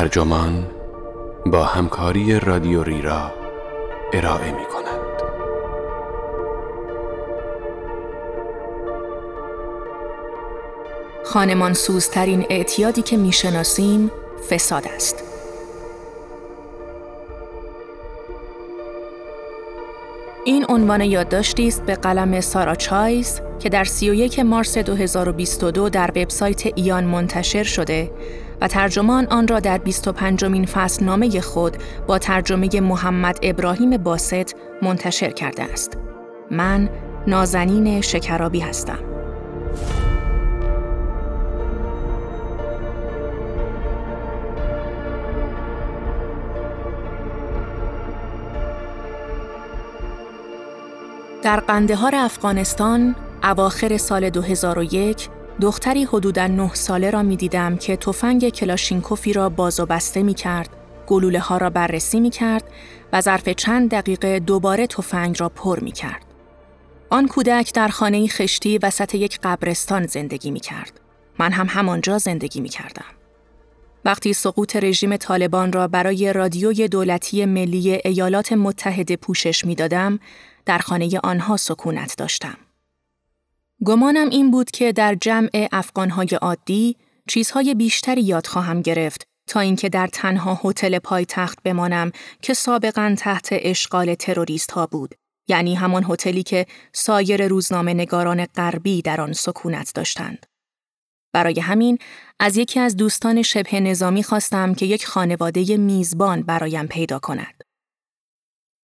ترجمان با همکاری رادیو ریرا ارائه می کند. خانمان سوزترین اعتیادی که می‌شناسیم فساد است. این عنوان یادداشتی است به قلم سارا چایز که در 31 مارس 2022 در وبسایت ایان منتشر شده و ترجمان آن را در 25 مین فصل نامه خود با ترجمه محمد ابراهیم باست منتشر کرده است. من نازنین شکرابی هستم. در قندهار افغانستان اواخر سال 2001 دختری حدوداً نه ساله را می دیدم که تفنگ کلاشینکوفی را باز و بسته می کرد، گلوله ها را بررسی می کرد و ظرف چند دقیقه دوباره تفنگ را پر می کرد. آن کودک در خانه خشتی وسط یک قبرستان زندگی می کرد. من هم همانجا زندگی می کردم. وقتی سقوط رژیم طالبان را برای رادیوی دولتی ملی ایالات متحده پوشش می دادم، در خانه آنها سکونت داشتم. گمانم این بود که در جمع افغانهای عادی چیزهای بیشتری یاد خواهم گرفت تا اینکه در تنها هتل پایتخت بمانم که سابقا تحت اشغال تروریست ها بود یعنی همان هتلی که سایر روزنامه نگاران غربی در آن سکونت داشتند. برای همین از یکی از دوستان شبه نظامی خواستم که یک خانواده میزبان برایم پیدا کند.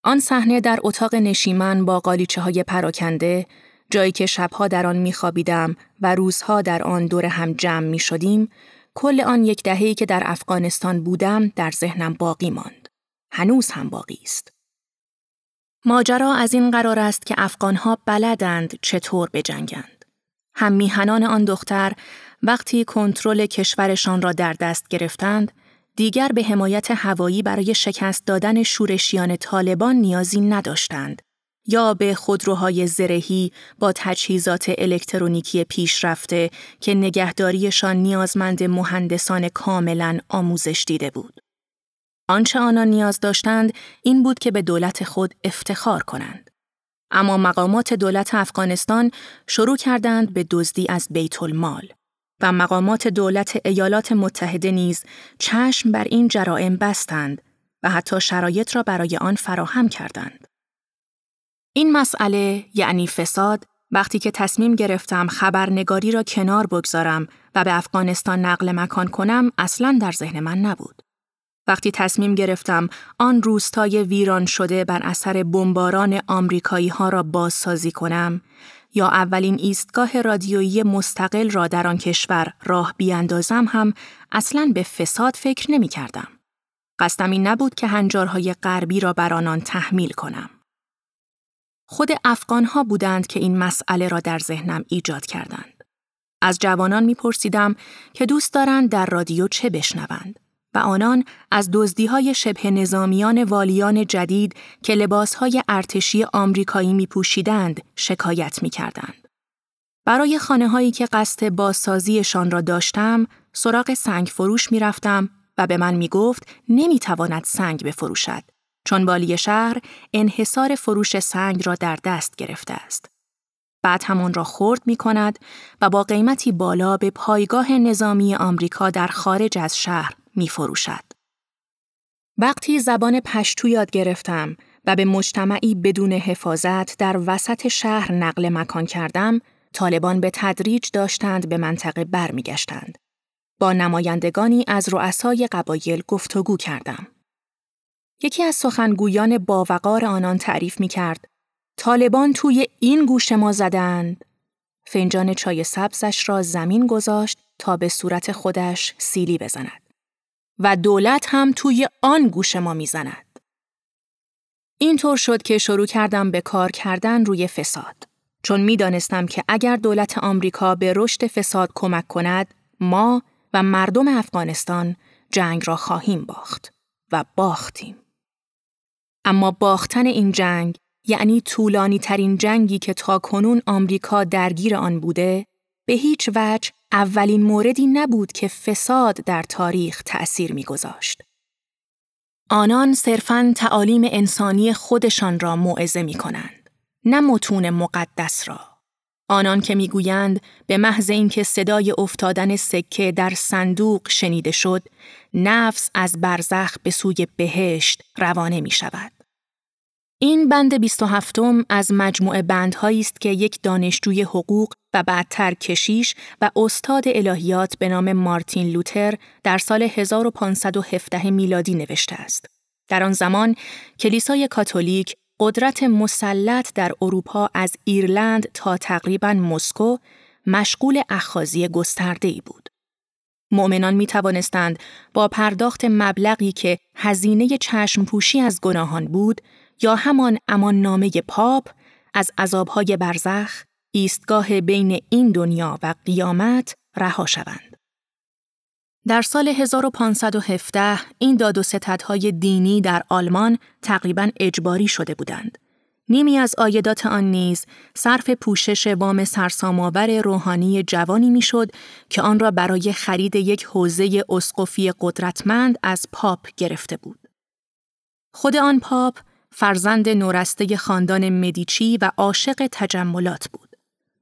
آن صحنه در اتاق نشیمن با قالیچه های پراکنده، جایی که شبها در آن میخوابیدم و روزها در آن دور هم جمع می شدیم، کل آن یک دههی که در افغانستان بودم در ذهنم باقی ماند. هنوز هم باقی است. ماجرا از این قرار است که افغانها بلدند چطور بجنگند. هم میهنان آن دختر وقتی کنترل کشورشان را در دست گرفتند، دیگر به حمایت هوایی برای شکست دادن شورشیان طالبان نیازی نداشتند یا به خودروهای زرهی با تجهیزات الکترونیکی پیشرفته که نگهداریشان نیازمند مهندسان کاملا آموزش دیده بود. آنچه آنان نیاز داشتند این بود که به دولت خود افتخار کنند. اما مقامات دولت افغانستان شروع کردند به دزدی از بیت المال. و مقامات دولت ایالات متحده نیز چشم بر این جرائم بستند و حتی شرایط را برای آن فراهم کردند. این مسئله یعنی فساد وقتی که تصمیم گرفتم خبرنگاری را کنار بگذارم و به افغانستان نقل مکان کنم اصلا در ذهن من نبود. وقتی تصمیم گرفتم آن روستای ویران شده بر اثر بمباران آمریکایی ها را بازسازی کنم یا اولین ایستگاه رادیویی مستقل را در آن کشور راه بیاندازم هم اصلا به فساد فکر نمی کردم. قصدم این نبود که هنجارهای غربی را بر آنان تحمیل کنم. خود افغانها بودند که این مسئله را در ذهنم ایجاد کردند. از جوانان میپرسیدم که دوست دارند در رادیو چه بشنوند. و آنان از های شبه نظامیان والیان جدید که لباسهای ارتشی آمریکایی می پوشیدند شکایت می کردند. برای خانه هایی که قصد بازسازیشان را داشتم، سراغ سنگ فروش می رفتم و به من می گفت نمی تواند سنگ بفروشد چون والی شهر انحصار فروش سنگ را در دست گرفته است. بعد همون را خورد می کند و با قیمتی بالا به پایگاه نظامی آمریکا در خارج از شهر می فروشد. وقتی زبان پشتو یاد گرفتم و به مجتمعی بدون حفاظت در وسط شهر نقل مکان کردم، طالبان به تدریج داشتند به منطقه برمیگشتند. با نمایندگانی از رؤسای قبایل گفتگو کردم. یکی از سخنگویان باوقار آنان تعریف می کرد طالبان توی این گوش ما زدند. فنجان چای سبزش را زمین گذاشت تا به صورت خودش سیلی بزند. و دولت هم توی آن گوش ما می‌زند. اینطور شد که شروع کردم به کار کردن روی فساد. چون می‌دانستم که اگر دولت آمریکا به رشد فساد کمک کند، ما و مردم افغانستان جنگ را خواهیم باخت و باختیم. اما باختن این جنگ یعنی طولانی ترین جنگی که تا کنون آمریکا درگیر آن بوده به هیچ وجه اولین موردی نبود که فساد در تاریخ تأثیر میگذاشت. آنان صرفاً تعالیم انسانی خودشان را موعظه می کنند، نه متون مقدس را. آنان که می‌گویند به محض اینکه صدای افتادن سکه در صندوق شنیده شد، نفس از برزخ به سوی بهشت روانه می شود. این بند 27 از مجموعه بندهایی است که یک دانشجوی حقوق و بعدتر کشیش و استاد الهیات به نام مارتین لوتر در سال 1517 میلادی نوشته است. در آن زمان کلیسای کاتولیک قدرت مسلط در اروپا از ایرلند تا تقریبا مسکو مشغول اخاذی گسترده ای بود. مؤمنان می توانستند با پرداخت مبلغی که هزینه چشم پوشی از گناهان بود یا همان امان نامه پاپ از عذابهای برزخ ایستگاه بین این دنیا و قیامت رها شوند. در سال 1517 این داد و ستدهای دینی در آلمان تقریبا اجباری شده بودند. نیمی از آیدات آن نیز صرف پوشش وام سرسام‌آور روحانی جوانی می‌شد که آن را برای خرید یک حوزه اسقفی قدرتمند از پاپ گرفته بود. خود آن پاپ فرزند نورسته خاندان مدیچی و عاشق تجملات بود.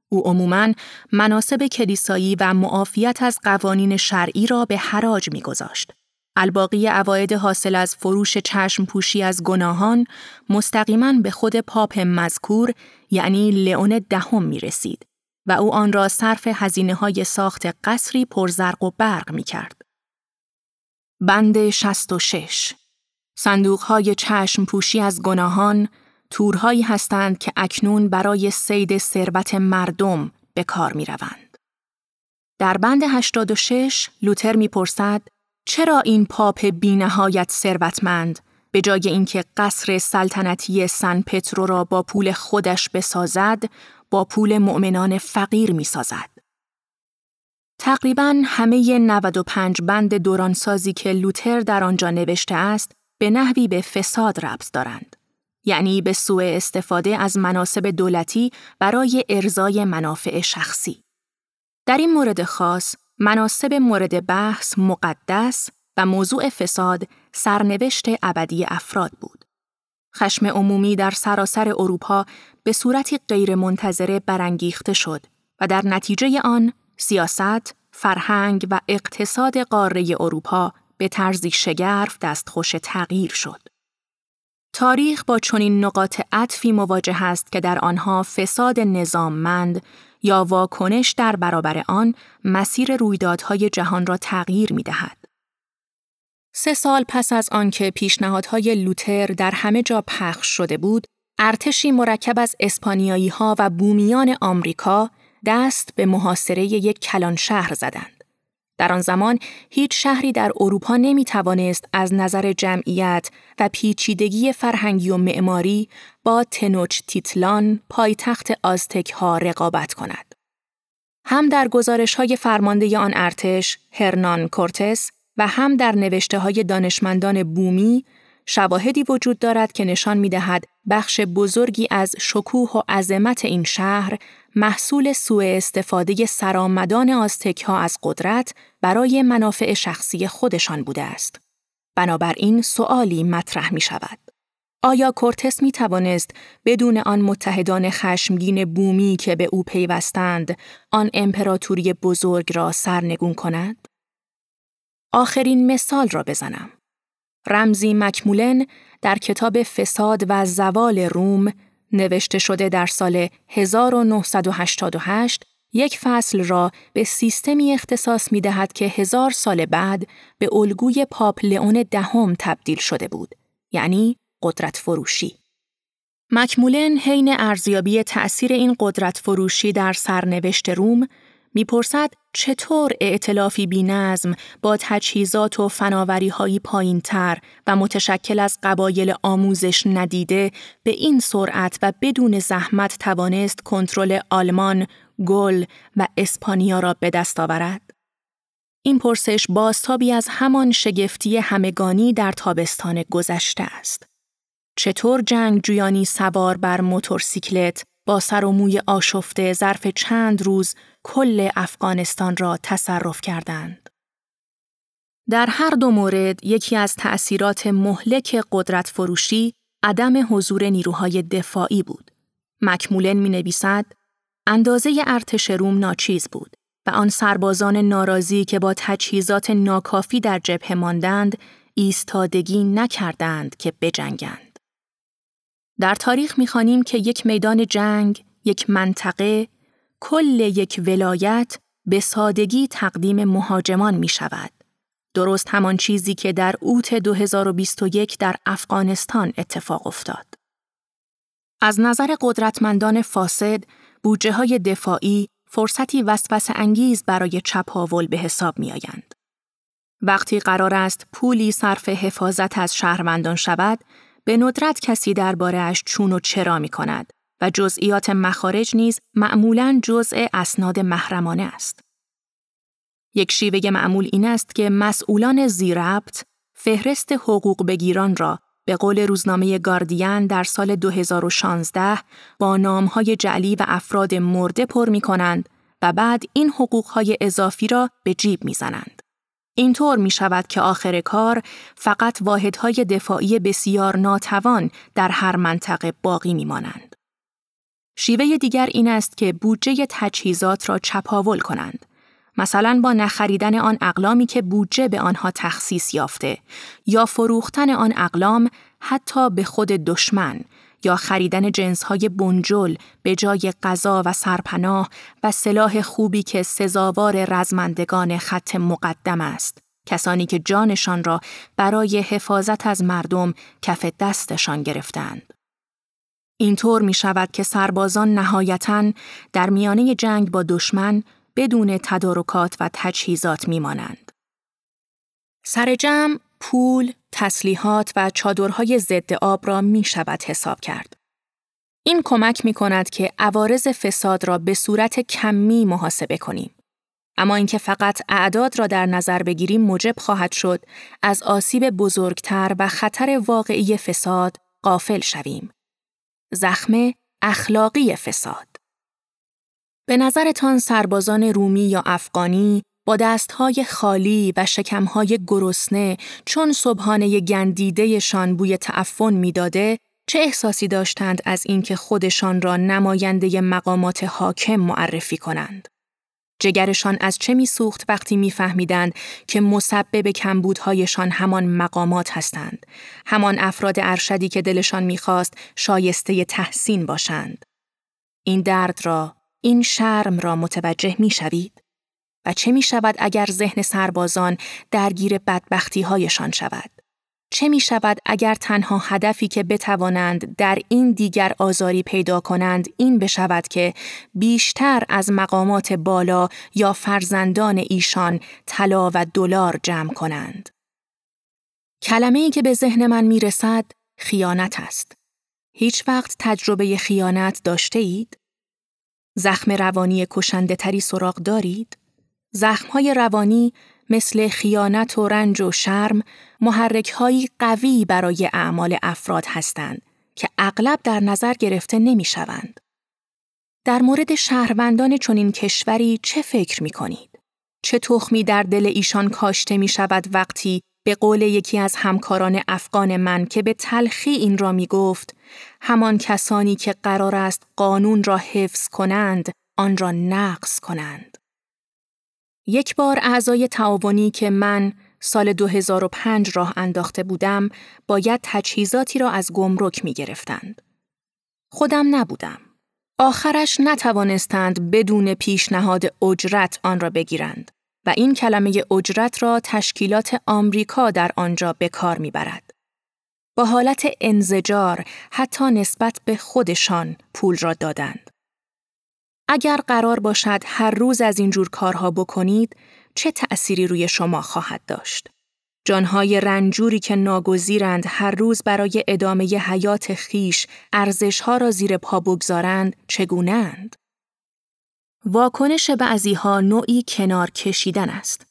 او عموماً مناسب کلیسایی و معافیت از قوانین شرعی را به حراج میگذاشت. الباقی عواید حاصل از فروش چشم پوشی از گناهان مستقیما به خود پاپ مذکور یعنی لئون دهم می رسید و او آن را صرف هزینه های ساخت قصری پرزرق و برق می کرد. بند 66 صندوق های چشم پوشی از گناهان تورهایی هستند که اکنون برای سید ثروت مردم به کار می روند. در بند 86 لوتر می‌پرسد چرا این پاپ بینهایت ثروتمند به جای اینکه قصر سلطنتی سن پترو را با پول خودش بسازد با پول مؤمنان فقیر می سازد. تقریبا همه 95 بند دورانسازی که لوتر در آنجا نوشته است به نحوی به فساد ربط دارند. یعنی به سوء استفاده از مناسب دولتی برای ارزای منافع شخصی. در این مورد خاص، مناسب مورد بحث مقدس و موضوع فساد سرنوشت ابدی افراد بود. خشم عمومی در سراسر اروپا به صورتی غیرمنتظره برانگیخته شد و در نتیجه آن سیاست، فرهنگ و اقتصاد قاره اروپا به طرزی شگرف دستخوش تغییر شد. تاریخ با چنین نقاط عطفی مواجه است که در آنها فساد نظاممند یا واکنش در برابر آن مسیر رویدادهای جهان را تغییر می دهد. سه سال پس از آنکه پیشنهادهای لوتر در همه جا پخش شده بود، ارتشی مرکب از اسپانیایی ها و بومیان آمریکا دست به محاصره یک کلان شهر زدند. در آن زمان هیچ شهری در اروپا نمی توانست از نظر جمعیت و پیچیدگی فرهنگی و معماری با تنوچ تیتلان پایتخت آزتک ها رقابت کند. هم در گزارش های فرمانده آن ارتش هرنان کورتس و هم در نوشته های دانشمندان بومی شواهدی وجود دارد که نشان می دهد بخش بزرگی از شکوه و عظمت این شهر محصول سوء استفاده سرآمدان آستک ها از قدرت برای منافع شخصی خودشان بوده است. بنابراین سوالی مطرح می شود. آیا کورتس می توانست بدون آن متحدان خشمگین بومی که به او پیوستند آن امپراتوری بزرگ را سرنگون کند؟ آخرین مثال را بزنم. رمزی مکمولن در کتاب فساد و زوال روم نوشته شده در سال 1988 یک فصل را به سیستمی اختصاص می دهد که هزار سال بعد به الگوی پاپ لئون دهم تبدیل شده بود یعنی قدرت فروشی. مکمولن حین ارزیابی تأثیر این قدرت فروشی در سرنوشت روم می‌پرسد چطور ائتلافی بی نظم با تجهیزات و فناوری هایی پایین تر و متشکل از قبایل آموزش ندیده به این سرعت و بدون زحمت توانست کنترل آلمان، گل و اسپانیا را به دست آورد؟ این پرسش بازتابی از همان شگفتی همگانی در تابستان گذشته است. چطور جنگ جویانی سوار بر موتورسیکلت با سر و موی آشفته ظرف چند روز کل افغانستان را تصرف کردند. در هر دو مورد یکی از تأثیرات مهلک قدرت فروشی عدم حضور نیروهای دفاعی بود. مکمولن می نویسد اندازه ارتش روم ناچیز بود و آن سربازان ناراضی که با تجهیزات ناکافی در جبهه ماندند ایستادگی نکردند که بجنگند. در تاریخ می‌خوانیم که یک میدان جنگ، یک منطقه، کل یک ولایت به سادگی تقدیم مهاجمان می شود. درست همان چیزی که در اوت 2021 در افغانستان اتفاق افتاد. از نظر قدرتمندان فاسد، بودجه های دفاعی فرصتی وسوسه انگیز برای چپاول به حساب می آیند. وقتی قرار است پولی صرف حفاظت از شهروندان شود، به ندرت کسی دربارهاش چون و چرا می کند و جزئیات مخارج نیز معمولاً جزء اسناد محرمانه است. یک شیوه معمول این است که مسئولان زیربط فهرست حقوق بگیران را به قول روزنامه گاردین در سال 2016 با نامهای جعلی و افراد مرده پر می کنند و بعد این حقوقهای اضافی را به جیب می زنند. اینطور می شود که آخر کار فقط واحدهای دفاعی بسیار ناتوان در هر منطقه باقی می مانند. شیوه دیگر این است که بودجه تجهیزات را چپاول کنند. مثلا با نخریدن آن اقلامی که بودجه به آنها تخصیص یافته یا فروختن آن اقلام حتی به خود دشمن یا خریدن جنسهای بنجل به جای غذا و سرپناه و سلاح خوبی که سزاوار رزمندگان خط مقدم است. کسانی که جانشان را برای حفاظت از مردم کف دستشان گرفتند. اینطور می شود که سربازان نهایتا در میانه جنگ با دشمن بدون تدارکات و تجهیزات می مانند. سر جمع پول، تسلیحات و چادرهای ضد آب را می شود حساب کرد. این کمک می کند که عوارض فساد را به صورت کمی محاسبه کنیم. اما اینکه فقط اعداد را در نظر بگیریم موجب خواهد شد از آسیب بزرگتر و خطر واقعی فساد قافل شویم. زخم اخلاقی فساد به نظرتان سربازان رومی یا افغانی با دستهای خالی و شکمهای گرسنه چون صبحانه گندیدهشان بوی تعفن می‌داده چه احساسی داشتند از اینکه خودشان را نماینده مقامات حاکم معرفی کنند؟ جگرشان از چه میسوخت وقتی میفهمیدند که مسبب کمبودهایشان همان مقامات هستند، همان افراد ارشدی که دلشان می‌خواست شایسته تحسین باشند. این درد را، این شرم را متوجه می‌شوید؟ و چه می شود اگر ذهن سربازان درگیر بدبختی هایشان شود؟ چه می شود اگر تنها هدفی که بتوانند در این دیگر آزاری پیدا کنند این بشود که بیشتر از مقامات بالا یا فرزندان ایشان طلا و دلار جمع کنند؟ کلمه ای که به ذهن من می رسد خیانت است. هیچ وقت تجربه خیانت داشته اید؟ زخم روانی کشنده تری سراغ دارید؟ زخمهای روانی مثل خیانت و رنج و شرم محرکهایی قوی برای اعمال افراد هستند که اغلب در نظر گرفته نمی شوند. در مورد شهروندان چنین کشوری چه فکر می کنید؟ چه تخمی در دل ایشان کاشته می شود وقتی به قول یکی از همکاران افغان من که به تلخی این را می گفت همان کسانی که قرار است قانون را حفظ کنند آن را نقض کنند. یک بار اعضای تعاونی که من سال 2005 راه انداخته بودم باید تجهیزاتی را از گمرک می گرفتند. خودم نبودم. آخرش نتوانستند بدون پیشنهاد اجرت آن را بگیرند و این کلمه اجرت را تشکیلات آمریکا در آنجا به کار می‌برد. با حالت انزجار حتی نسبت به خودشان پول را دادند. اگر قرار باشد هر روز از این جور کارها بکنید، چه تأثیری روی شما خواهد داشت؟ جانهای رنجوری که ناگزیرند هر روز برای ادامه حیات خیش ارزشها را زیر پا بگذارند چگونند؟ واکنش بعضیها نوعی کنار کشیدن است.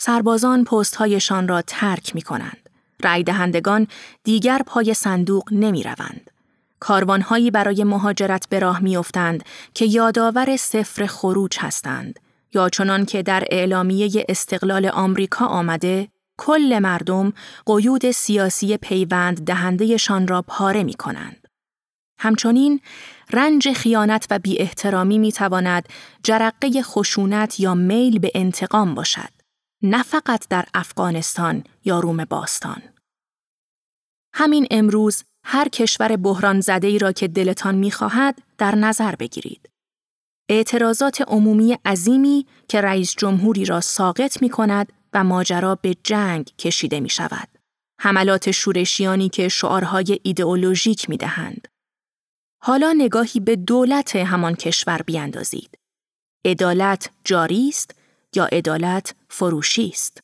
سربازان پستهایشان را ترک می کنند. رای دهندگان دیگر پای صندوق نمی روند. کاروانهایی برای مهاجرت به راه میافتند که یادآور سفر خروج هستند یا چنان که در اعلامیه استقلال آمریکا آمده کل مردم قیود سیاسی پیوند دهندهشان را پاره می کنند. همچنین رنج خیانت و بی احترامی می تواند جرقه خشونت یا میل به انتقام باشد. نه فقط در افغانستان یا روم باستان. همین امروز هر کشور بحران زده ای را که دلتان می خواهد در نظر بگیرید. اعتراضات عمومی عظیمی که رئیس جمهوری را ساقط می کند و ماجرا به جنگ کشیده می شود. حملات شورشیانی که شعارهای ایدئولوژیک می دهند. حالا نگاهی به دولت همان کشور بیاندازید. عدالت جاری است یا عدالت فروشی است؟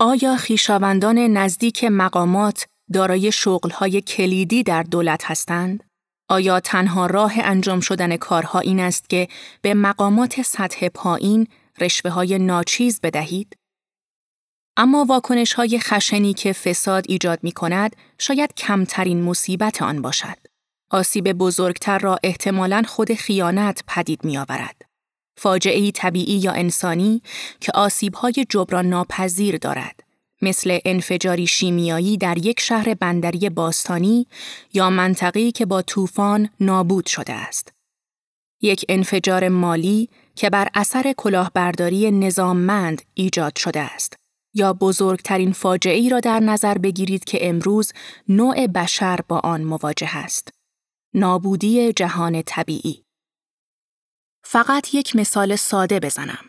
آیا خیشاوندان نزدیک مقامات دارای شغلهای کلیدی در دولت هستند؟ آیا تنها راه انجام شدن کارها این است که به مقامات سطح پایین رشوه های ناچیز بدهید؟ اما واکنش های خشنی که فساد ایجاد می کند شاید کمترین مصیبت آن باشد. آسیب بزرگتر را احتمالاً خود خیانت پدید می آورد. فاجعه طبیعی یا انسانی که آسیب های جبران ناپذیر دارد. مثل انفجاری شیمیایی در یک شهر بندری باستانی یا منطقه‌ای که با طوفان نابود شده است. یک انفجار مالی که بر اثر کلاهبرداری نظاممند ایجاد شده است. یا بزرگترین فاجعه ای را در نظر بگیرید که امروز نوع بشر با آن مواجه است. نابودی جهان طبیعی. فقط یک مثال ساده بزنم.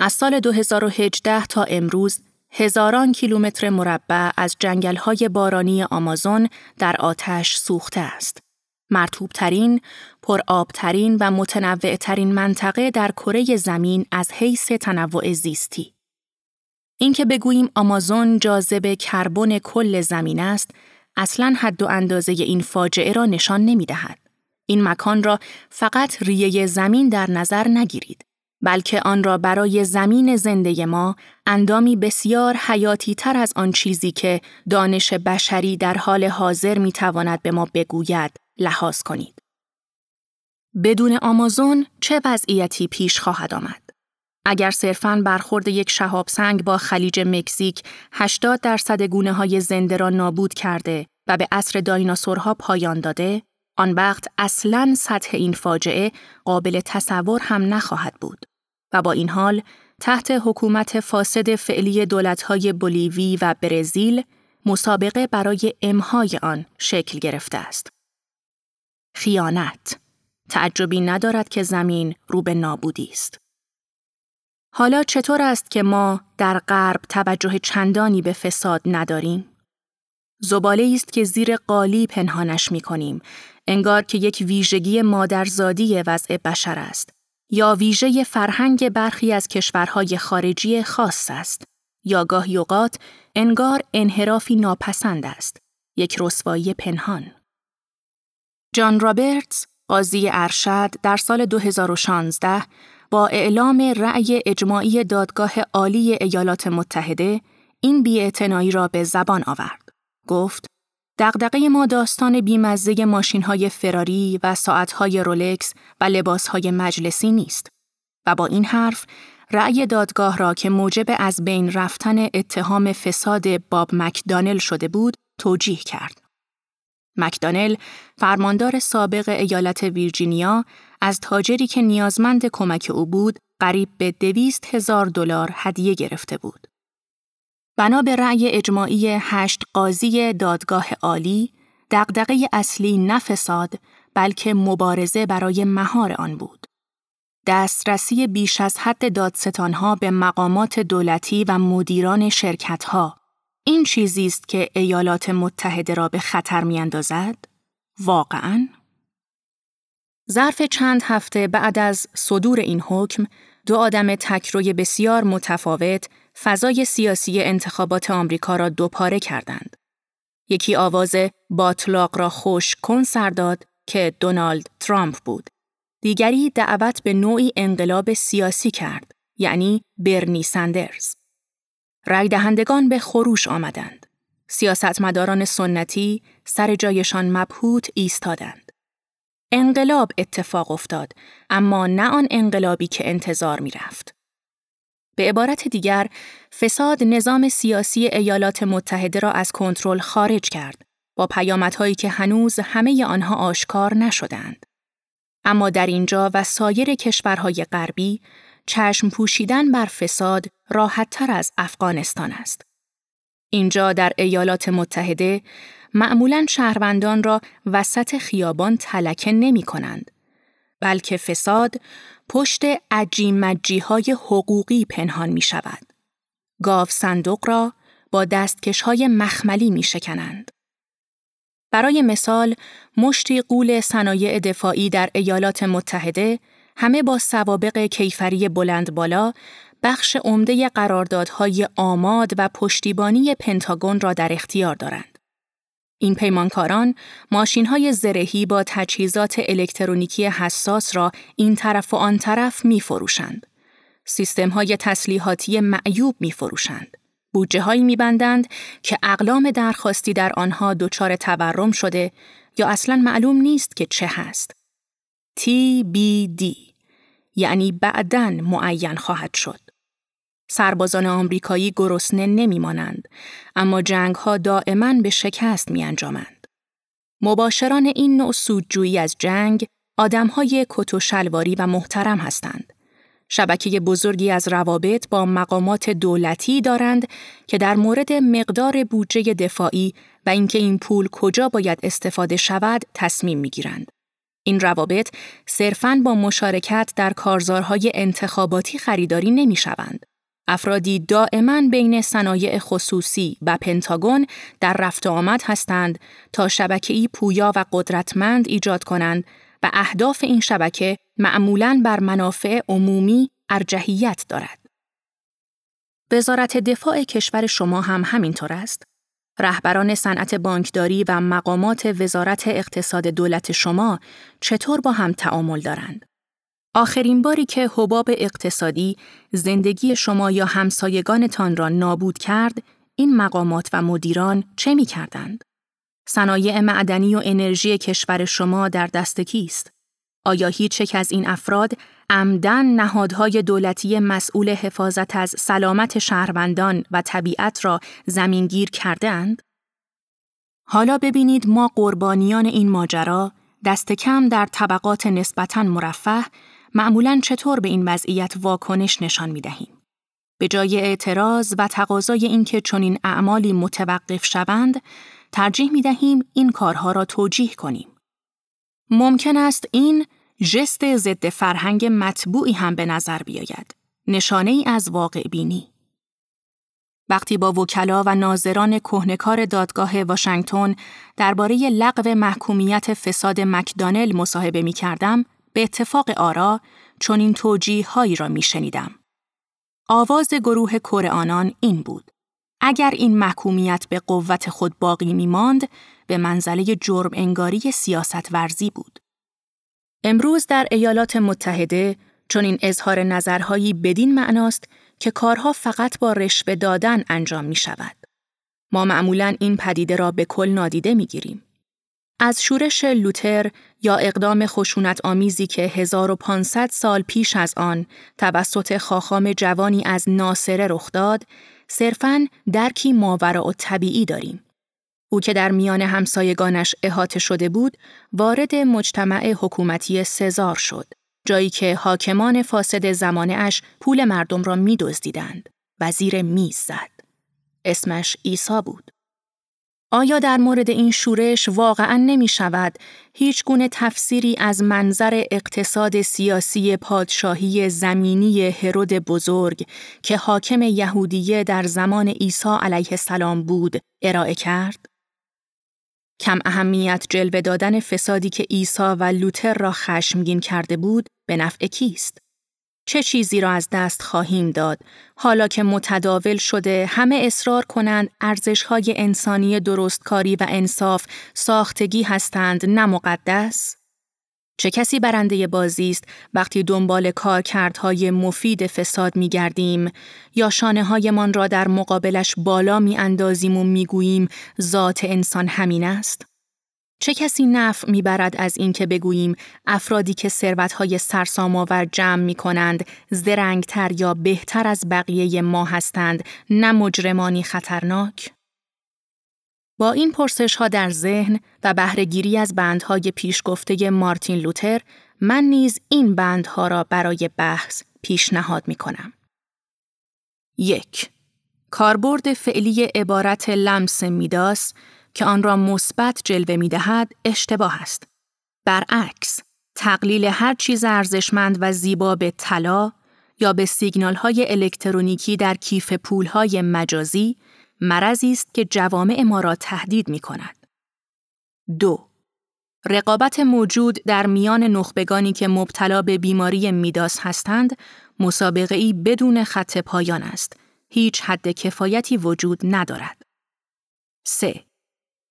از سال 2018 تا امروز هزاران کیلومتر مربع از جنگل‌های بارانی آمازون در آتش سوخته است. مرتوبترین، پرآبترین و متنوعترین منطقه در کره زمین از حیث تنوع زیستی. اینکه بگوییم آمازون جاذب کربن کل زمین است، اصلا حد و اندازه این فاجعه را نشان نمی دهد. این مکان را فقط ریه زمین در نظر نگیرید. بلکه آن را برای زمین زنده ما اندامی بسیار حیاتی تر از آن چیزی که دانش بشری در حال حاضر می تواند به ما بگوید لحاظ کنید. بدون آمازون چه وضعیتی پیش خواهد آمد؟ اگر صرفاً برخورد یک شهاب سنگ با خلیج مکزیک 80 درصد گونه های زنده را نابود کرده و به عصر دایناسورها پایان داده، آن وقت اصلاً سطح این فاجعه قابل تصور هم نخواهد بود. و با این حال تحت حکومت فاسد فعلی دولتهای بولیوی و برزیل مسابقه برای امهای آن شکل گرفته است. خیانت تعجبی ندارد که زمین رو به نابودی است. حالا چطور است که ما در غرب توجه چندانی به فساد نداریم؟ زباله است که زیر قالی پنهانش می کنیم، انگار که یک ویژگی مادرزادی وضع بشر است یا ویژه فرهنگ برخی از کشورهای خارجی خاص است یا گاهی اوقات انگار انحرافی ناپسند است یک رسوایی پنهان جان رابرتس قاضی ارشد در سال 2016 با اعلام رأی اجماعی دادگاه عالی ایالات متحده این بیاعتنایی را به زبان آورد. گفت دغدغه ما داستان بیمزه ماشین های فراری و ساعت های رولکس و لباس های مجلسی نیست و با این حرف رأی دادگاه را که موجب از بین رفتن اتهام فساد باب مکدانل شده بود توجیه کرد. مکدانل فرماندار سابق ایالت ویرجینیا از تاجری که نیازمند کمک او بود قریب به دویست هزار دلار هدیه گرفته بود. بنا به رأی اجماعی هشت قاضی دادگاه عالی، دقدقه اصلی نه فساد بلکه مبارزه برای مهار آن بود. دسترسی بیش از حد دادستانها به مقامات دولتی و مدیران شرکتها این چیزی است که ایالات متحده را به خطر میاندازد؟ واقعاً؟ ظرف چند هفته بعد از صدور این حکم، دو آدم تکروی بسیار متفاوت فضای سیاسی انتخابات آمریکا را دوپاره کردند. یکی آواز باطلاق را خوش کن سر داد که دونالد ترامپ بود. دیگری دعوت به نوعی انقلاب سیاسی کرد، یعنی برنی سندرز. رای دهندگان به خروش آمدند. سیاستمداران سنتی سر جایشان مبهوت ایستادند. انقلاب اتفاق افتاد اما نه آن انقلابی که انتظار می رفت. به عبارت دیگر، فساد نظام سیاسی ایالات متحده را از کنترل خارج کرد با پیامدهایی که هنوز همه آنها آشکار نشدند. اما در اینجا و سایر کشورهای غربی چشم پوشیدن بر فساد راحت تر از افغانستان است. اینجا در ایالات متحده معمولا شهروندان را وسط خیابان تلکه نمی کنند. بلکه فساد پشت عجی مجی های حقوقی پنهان می شود. گاو صندوق را با دستکش های مخملی می شکنند. برای مثال، مشتی قول صنایع دفاعی در ایالات متحده همه با سوابق کیفری بلند بالا بخش عمده قراردادهای آماد و پشتیبانی پنتاگون را در اختیار دارند. این پیمانکاران ماشین های زرهی با تجهیزات الکترونیکی حساس را این طرف و آن طرف می فروشند. سیستم های تسلیحاتی معیوب می فروشند. بودجه هایی می بندند که اقلام درخواستی در آنها دچار تورم شده یا اصلا معلوم نیست که چه هست. TBD یعنی بعدن معین خواهد شد. سربازان آمریکایی گرسنه نمیمانند اما جنگ ها دائما به شکست می انجامند. مباشران این نوع سودجویی از جنگ آدمهای کت و شلواری و محترم هستند. شبکه بزرگی از روابط با مقامات دولتی دارند که در مورد مقدار بودجه دفاعی و اینکه این پول کجا باید استفاده شود تصمیم می‌گیرند. این روابط صرفاً با مشارکت در کارزارهای انتخاباتی خریداری نمی شوند. افرادی دائما بین صنایع خصوصی و پنتاگون در رفت آمد هستند تا شبکه‌ای پویا و قدرتمند ایجاد کنند و اهداف این شبکه معمولاً بر منافع عمومی ارجحیت دارد. وزارت دفاع کشور شما هم همینطور است؟ رهبران صنعت بانکداری و مقامات وزارت اقتصاد دولت شما چطور با هم تعامل دارند؟ آخرین باری که حباب اقتصادی زندگی شما یا همسایگانتان را نابود کرد، این مقامات و مدیران چه می کردند؟ صنایع معدنی و انرژی کشور شما در دست کیست؟ آیا هیچ یک از این افراد عمدن نهادهای دولتی مسئول حفاظت از سلامت شهروندان و طبیعت را زمینگیر کرده اند؟ حالا ببینید ما قربانیان این ماجرا دست کم در طبقات نسبتاً مرفه معمولاً چطور به این وضعیت واکنش نشان می دهیم. به جای اعتراض و تقاضای اینکه چنین اعمالی متوقف شوند، ترجیح می دهیم این کارها را توجیه کنیم. ممکن است این ژست ضد فرهنگ مطبوعی هم به نظر بیاید. نشانه ای از واقع بینی. وقتی با وکلا و ناظران کهنکار دادگاه واشنگتن درباره لغو محکومیت فساد مکدانل مصاحبه می کردم، به اتفاق آرا چنین توجیه هایی را می شنیدم. آواز گروه کره آنان این بود. اگر این محکومیت به قوت خود باقی می ماند، به منزله جرم انگاری سیاست ورزی بود. امروز در ایالات متحده چون این اظهار نظرهایی بدین معناست که کارها فقط با رشوه دادن انجام می شود. ما معمولا این پدیده را به کل نادیده می گیریم. از شورش لوتر یا اقدام خشونت آمیزی که 1500 سال پیش از آن توسط خاخام جوانی از ناصره رخ داد، صرفاً درکی ماورا و طبیعی داریم. او که در میان همسایگانش احاطه شده بود، وارد مجتمع حکومتی سزار شد، جایی که حاکمان فاسد زمانه اش پول مردم را می دزدیدند و زیر میز زد. اسمش ایسا بود. آیا در مورد این شورش واقعا نمی شود هیچ گونه تفسیری از منظر اقتصاد سیاسی پادشاهی زمینی هرود بزرگ که حاکم یهودیه در زمان عیسی علیه السلام بود ارائه کرد؟ کم اهمیت جلوه دادن فسادی که عیسی و لوتر را خشمگین کرده بود به نفع کیست؟ چه چیزی را از دست خواهیم داد حالا که متداول شده همه اصرار کنند ارزشهای انسانی درستکاری و انصاف ساختگی هستند نه مقدس؟ چه کسی برنده بازی است وقتی دنبال کارکردهای مفید فساد می گردیم یا شانه هایمان را در مقابلش بالا می اندازیم و می گوییم ذات انسان همین است؟ چه کسی نفع می برد از اینکه بگوییم افرادی که ثروتهای سرسام‌آور جمع می کنند زرنگتر یا بهتر از بقیه ما هستند نه مجرمانی خطرناک؟ با این پرسش ها در ذهن و بهرهگیری از بندهای پیشگفته مارتین لوتر من نیز این بندها را برای بحث پیشنهاد می کنم. یک کاربرد فعلی عبارت لمس میداس که آن را مثبت جلوه می دهد اشتباه است. برعکس، تقلیل هر چیز ارزشمند و زیبا به طلا یا به سیگنال های الکترونیکی در کیف پول های مجازی مرضی است که جوامع ما را تهدید می کند. دو رقابت موجود در میان نخبگانی که مبتلا به بیماری میداس هستند، مسابقه ای بدون خط پایان است. هیچ حد کفایتی وجود ندارد. 3.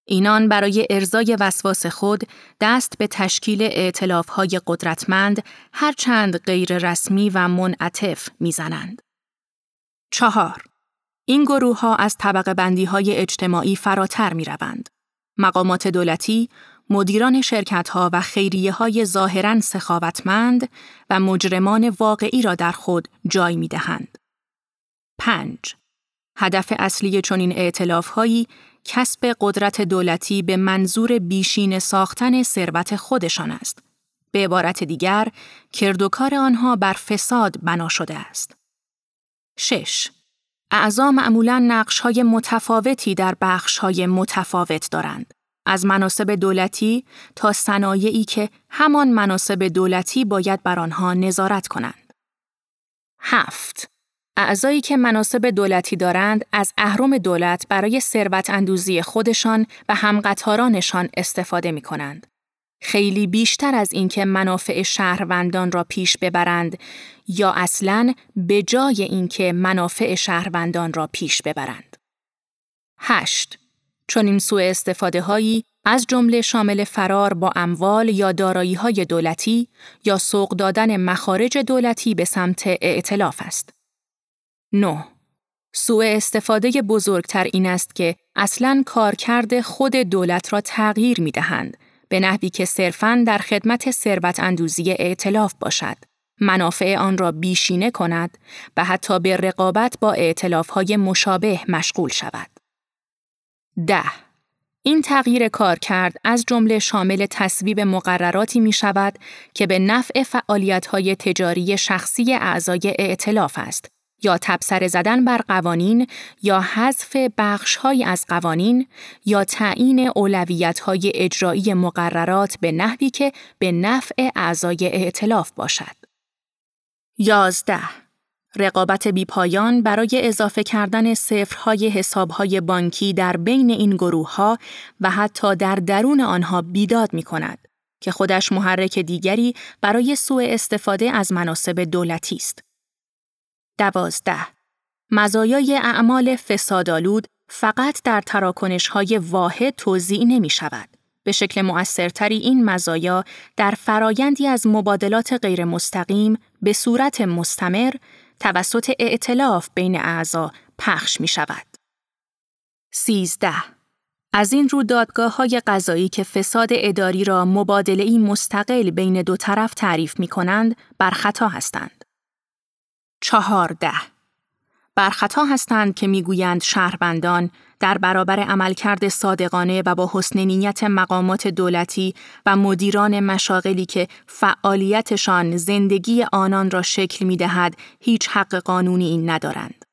اینان برای ارزای وسواس خود دست به تشکیل های قدرتمند هرچند غیر رسمی و منعطف می‌زنند. چهار این گروه ها از طبقه بندی های اجتماعی فراتر می روند. مقامات دولتی، مدیران شرکت ها و خیریه های ظاهرا سخاوتمند و مجرمان واقعی را در خود جای می دهند. 5. هدف اصلی چنین اعتلاف هایی کسب قدرت دولتی به منظور بیشین ساختن ثروت خودشان است. به عبارت دیگر، کردوکار آنها بر فساد بنا شده است. 6. اعضا معمولا نقش های متفاوتی در بخش های متفاوت دارند. از مناسب دولتی تا صنایعی که همان مناسب دولتی باید بر آنها نظارت کنند. هفت اعضایی که مناسب دولتی دارند از اهرم دولت برای ثروت اندوزی خودشان و همقطارانشان استفاده می کنند. خیلی بیشتر از اینکه منافع شهروندان را پیش ببرند یا اصلاً به جای اینکه منافع شهروندان را پیش ببرند. 8. چون این سوء استفاده هایی از جمله شامل فرار با اموال یا دارایی های دولتی یا سوق دادن مخارج دولتی به سمت ائتلاف است. 9. سوء استفاده بزرگتر این است که اصلاً کارکرد خود دولت را تغییر می دهند به نحوی که صرفاً در خدمت ثروت اندوزی ائتلاف باشد. منافع آن را بیشینه کند و حتی به رقابت با های مشابه مشغول شود. ده این تغییر کار کرد از جمله شامل تصویب مقرراتی می شود که به نفع های تجاری شخصی اعضای ائتلاف است یا تبصره زدن بر قوانین یا حذف بخشهایی از قوانین یا تعیین های اجرایی مقررات به نحوی که به نفع اعضای ائتلاف باشد. یازده رقابت بیپایان برای اضافه کردن صفرهای حسابهای بانکی در بین این گروه ها و حتی در درون آنها بیداد می کند که خودش محرک دیگری برای سوء استفاده از مناسب دولتی است. دوازده مزایای اعمال فسادالود فقط در تراکنش های واحد توضیح نمی شود. به شکل مؤثرتری این مزایا در فرایندی از مبادلات غیر مستقیم به صورت مستمر توسط ائتلاف بین اعضا پخش می شود. 13. از این رو دادگاه های قضایی که فساد اداری را مبادله مستقل بین دو طرف تعریف می کنند بر خطا هستند. 14. بر خطا هستند که می‌گویند شهروندان در برابر عملکرد صادقانه و با حسن نیت مقامات دولتی و مدیران مشاغلی که فعالیتشان زندگی آنان را شکل می دهد هیچ حق قانونی این ندارند.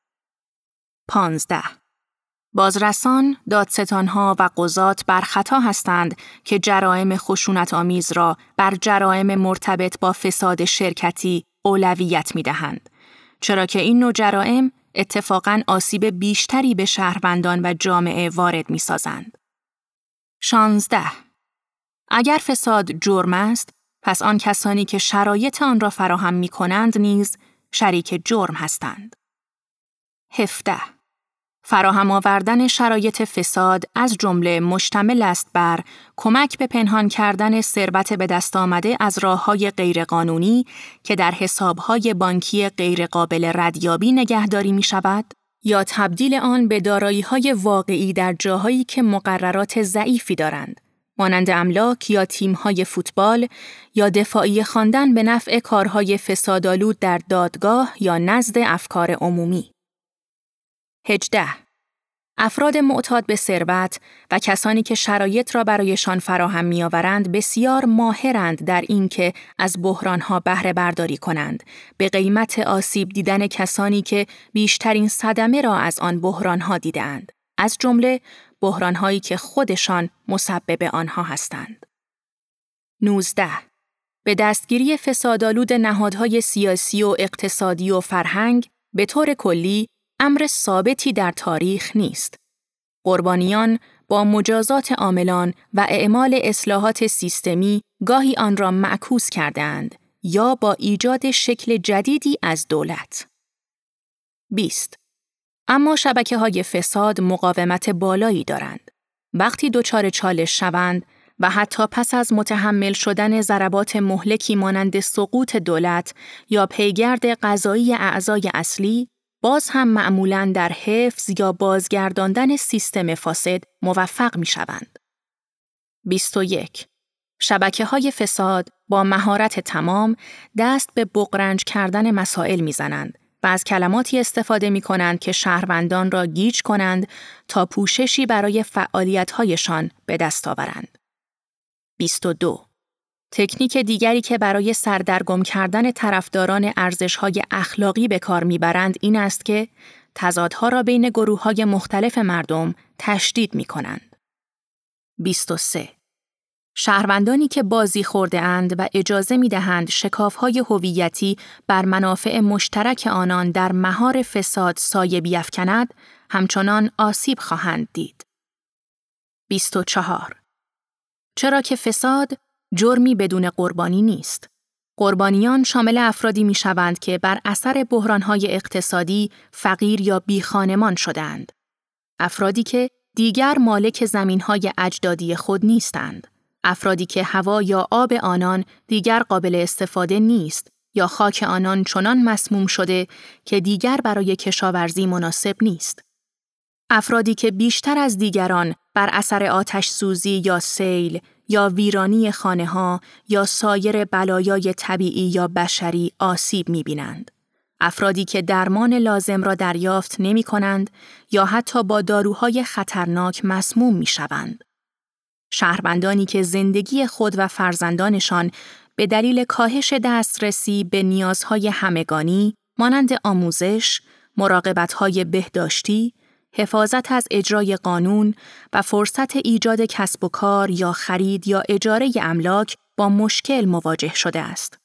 15. بازرسان، دادستانها و قضات بر خطا هستند که جرائم خشونت آمیز را بر جرائم مرتبط با فساد شرکتی اولویت می دهند. چرا که این نوع جرائم اتفاقاً آسیب بیشتری به شهروندان و جامعه وارد می سازند. 16. اگر فساد جرم است، پس آن کسانی که شرایط آن را فراهم می کنند نیز شریک جرم هستند. 17. فراهم آوردن شرایط فساد از جمله مشتمل است بر کمک به پنهان کردن ثروت به دست آمده از راه های غیرقانونی که در حسابهای بانکی غیرقابل ردیابی نگهداری می شود یا تبدیل آن به دارایی های واقعی در جاهایی که مقررات ضعیفی دارند مانند املاک یا تیمهای فوتبال یا دفاعی خواندن به نفع کارهای فسادآلود در دادگاه یا نزد افکار عمومی. 18. افراد معتاد به ثروت و کسانی که شرایط را برایشان فراهم میآورند بسیار ماهرند در اینکه از بحرانها بهره برداری کنند. به قیمت آسیب دیدن کسانی که بیشترین صدمه را از آن بحرانها دیدند از جمله بحرانهایی که خودشان مسبب آنها هستند. 19 به دستگیری فسادآلود نهادهای سیاسی و اقتصادی و فرهنگ به طور کلی امر ثابتی در تاریخ نیست. قربانیان با مجازات عاملان و اعمال اصلاحات سیستمی گاهی آن را معکوس کردند یا با ایجاد شکل جدیدی از دولت. 20. اما شبکه های فساد مقاومت بالایی دارند. وقتی دچار چالش شوند و حتی پس از متحمل شدن ضربات مهلکی مانند سقوط دولت یا پیگرد قضایی اعضای اصلی باز هم معمولا در حفظ یا بازگرداندن سیستم فاسد موفق می شوند. 21. شبکه های فساد با مهارت تمام دست به بقرنج کردن مسائل می‌زنند و از کلماتی استفاده می کنند که شهروندان را گیج کنند تا پوششی برای فعالیت‌هایشان به دست آورند. 22. تکنیک دیگری که برای سردرگم کردن طرفداران ارزش‌های اخلاقی به کار می‌برند این است که تضادها را بین گروه‌های مختلف مردم تشدید می کنند. 23. شهروندانی که بازی خورده اند و اجازه می دهند شکافهای هویتی بر منافع مشترک آنان در مهار فساد سایه بیافکند، همچنان آسیب خواهند دید. 24. چرا که فساد جرمی بدون قربانی نیست. قربانیان شامل افرادی می شوند که بر اثر بحرانهای اقتصادی فقیر یا بیخانمان شدند. افرادی که دیگر مالک زمینهای اجدادی خود نیستند. افرادی که هوا یا آب آنان دیگر قابل استفاده نیست یا خاک آنان چنان مسموم شده که دیگر برای کشاورزی مناسب نیست. افرادی که بیشتر از دیگران بر اثر آتش سوزی یا سیل یا ویرانی خانه ها یا سایر بلایای طبیعی یا بشری آسیب می بینند. افرادی که درمان لازم را دریافت نمی کنند یا حتی با داروهای خطرناک مسموم می شوند. شهروندانی که زندگی خود و فرزندانشان به دلیل کاهش دسترسی به نیازهای همگانی مانند آموزش، مراقبتهای بهداشتی، حفاظت از اجرای قانون و فرصت ایجاد کسب و کار یا خرید یا اجاره املاک با مشکل مواجه شده است.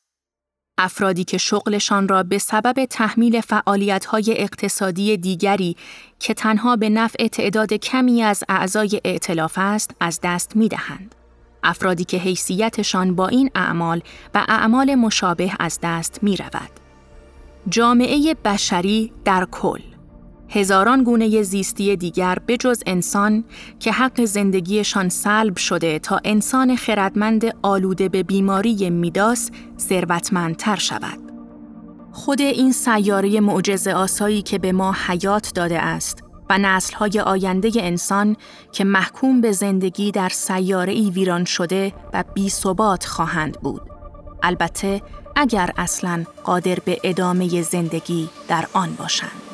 افرادی که شغلشان را به سبب تحمیل فعالیت‌های اقتصادی دیگری که تنها به نفع تعداد کمی از اعضای ائتلاف است از دست می‌دهند. افرادی که حیثیتشان با این اعمال و اعمال مشابه از دست می رود. جامعه بشری در کل هزاران گونه زیستی دیگر بجز انسان که حق زندگیشان سلب شده تا انسان خردمند آلوده به بیماری میداس ثروتمندتر شود. خود این سیاره معجز آسایی که به ما حیات داده است و نسلهای آینده انسان که محکوم به زندگی در سیاره ای ویران شده و بی ثبات خواهند بود. البته اگر اصلا قادر به ادامه زندگی در آن باشند.